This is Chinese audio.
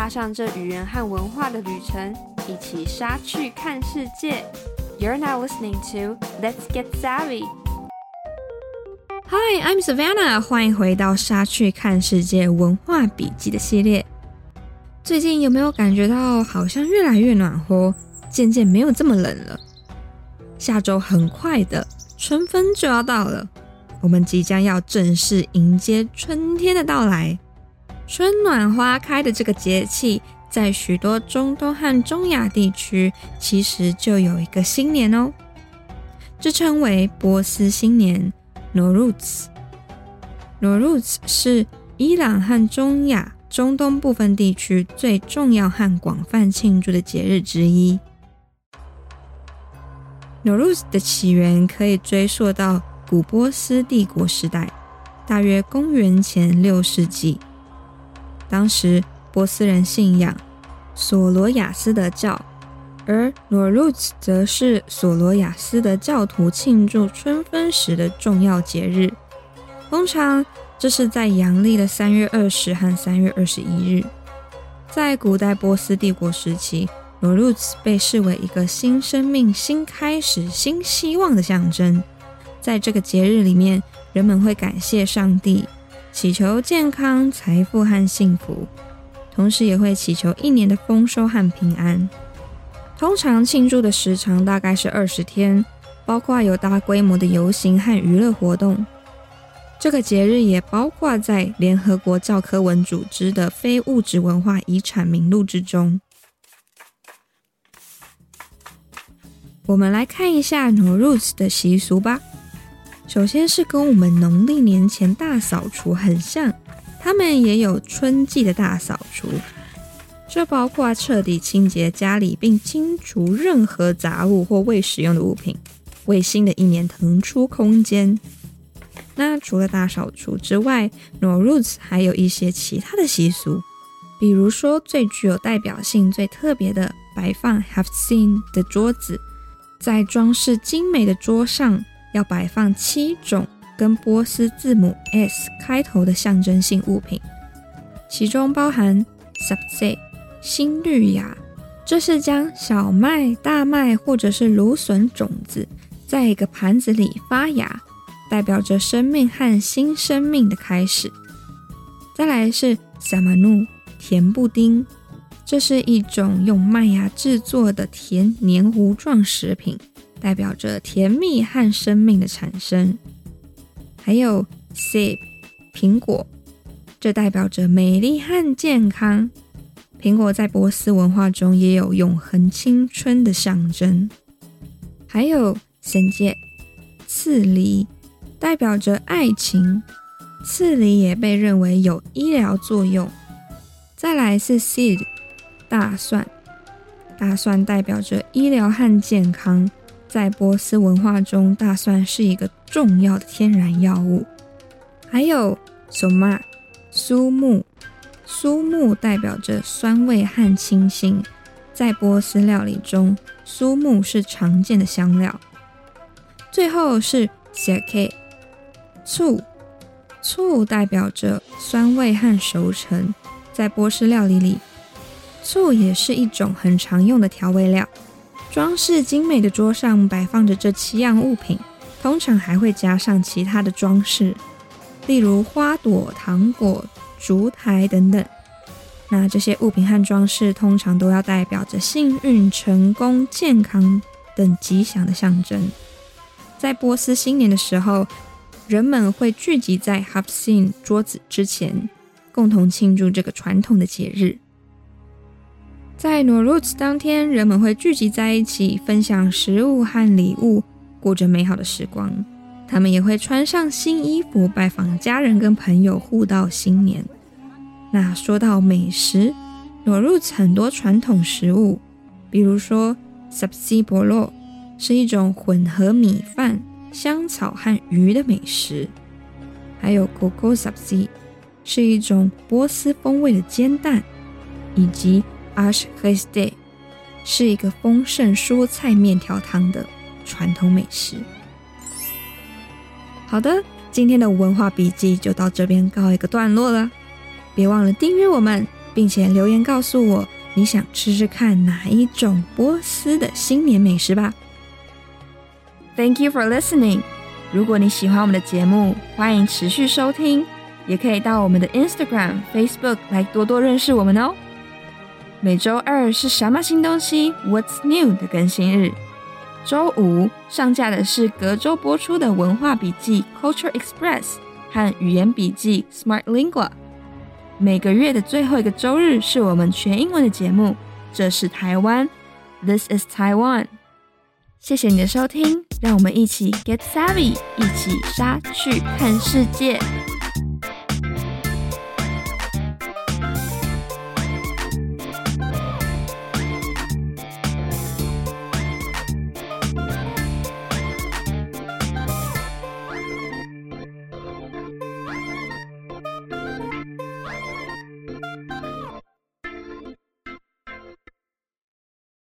踏上这语言和文化的旅程，一起莎去看世界。You're now listening to Let's Get Savvy. Hi, I'm Savannah. 欢迎回到沙去看世界文化笔记的系列。最近有没有感觉到好像越来越暖和，渐渐没有这么冷了？下周很快的春分就要到了，我们即将要正式迎接春天的到来。春暖花开的这个节气，在许多中东和中亚地区，其实就有一个新年哦，这称为波斯新年 Nowruz。n o r u z 是伊朗和中亚、中东部分地区最重要和广泛庆祝的节日之一。Nowruz 的起源可以追溯到古波斯帝国时代，大约公元前六世纪。当时波斯人信仰索罗亚斯德教，而 Nowruz 则是索罗亚斯德教徒庆祝春分时的重要节日。通常这是在阳历的三月二十和三月二十一日。在古代波斯帝国时期，Nowruz 被视为一个新生命、新开始、新希望的象征。在这个节日里面，人们会感谢上帝。祈求健康、财富和幸福，同时也会祈求一年的丰收和平安。通常庆祝的时长大概是二十天，包括有大规模的游行和娱乐活动。这个节日也包括在联合国教科文组织的非物质文化遗产名录之中。我们来看一下 Nowruz 的习俗吧。首先是跟我们农历年前大扫除很像，他们也有春季的大扫除，这包括彻底清洁家里并清除任何杂物或未使用的物品，为新的一年腾出空间。那除了大扫除之外，Nowruz 还有一些其他的习俗，比如说最具有代表性、最特别的摆放 Have seen 的桌子，在装饰精美的桌上。要摆放七种跟波斯字母 S 开头的象征性物品，其中包含 Sabze 新绿芽，这是将小麦、大麦或者是芦笋种子在一个盘子里发芽，代表着生命和新生命的开始。再来是 Samanu 甜布丁，这是一种用麦芽制作的甜黏糊状食品。代表着甜蜜和生命的产生，还有 seed 苹果，这代表着美丽和健康。苹果在波斯文化中也有永恒青春的象征。还有 Senje 刺梨，代表着爱情。刺梨也被认为有医疗作用。再来是 Seed 大蒜，大蒜代表着医疗和健康。在波斯文化中，大蒜是一个重要的天然药物。还有 Soma 苏木，苏木代表着酸味和清新。在波斯料理中，苏木是常见的香料。最后是 Sake 醋，醋代表着酸味和熟成。在波斯料理里，醋也是一种很常用的调味料。装饰精美的桌上摆放着这七样物品，通常还会加上其他的装饰，例如花朵、糖果、烛台等等。那这些物品和装饰通常都要代表着幸运、成功、健康等吉祥的象征。在波斯新年的时候，人们会聚集在 Hafsin 桌子之前，共同庆祝这个传统的节日。在 Nowruz 当天，人们会聚集在一起，分享食物和礼物，过着美好的时光。他们也会穿上新衣服，拜访家人跟朋友，互道新年。那说到美食，Nowruz 很多传统食物，比如说 Sabzi Bolo 是一种混合米饭、香草和鱼的美食，还有 Koko Sabzi 是一种波斯风味的煎蛋，以及 Ash Rezde 是一个丰盛蔬菜面条汤的传统美食。好的，今天的文化笔记就到这边告一个段落了。别忘了订阅我们，并且留言告诉我你想吃吃看哪一种波斯的新年美食吧。Thank you for listening。如果你喜欢我们的节目，欢迎持续收听，也可以到我们的 Instagram、Facebook 来多多认识我们哦。每周二是什么新东西？What's new 的更新日。周五上架的是隔周播出的文化笔记 Culture Express 和语言笔记 Smart Lingua。每个月的最后一个周日是我们全英文的节目。这是台湾，This is Taiwan。谢谢你的收听，让我们一起 get savvy，一起杀去看世界。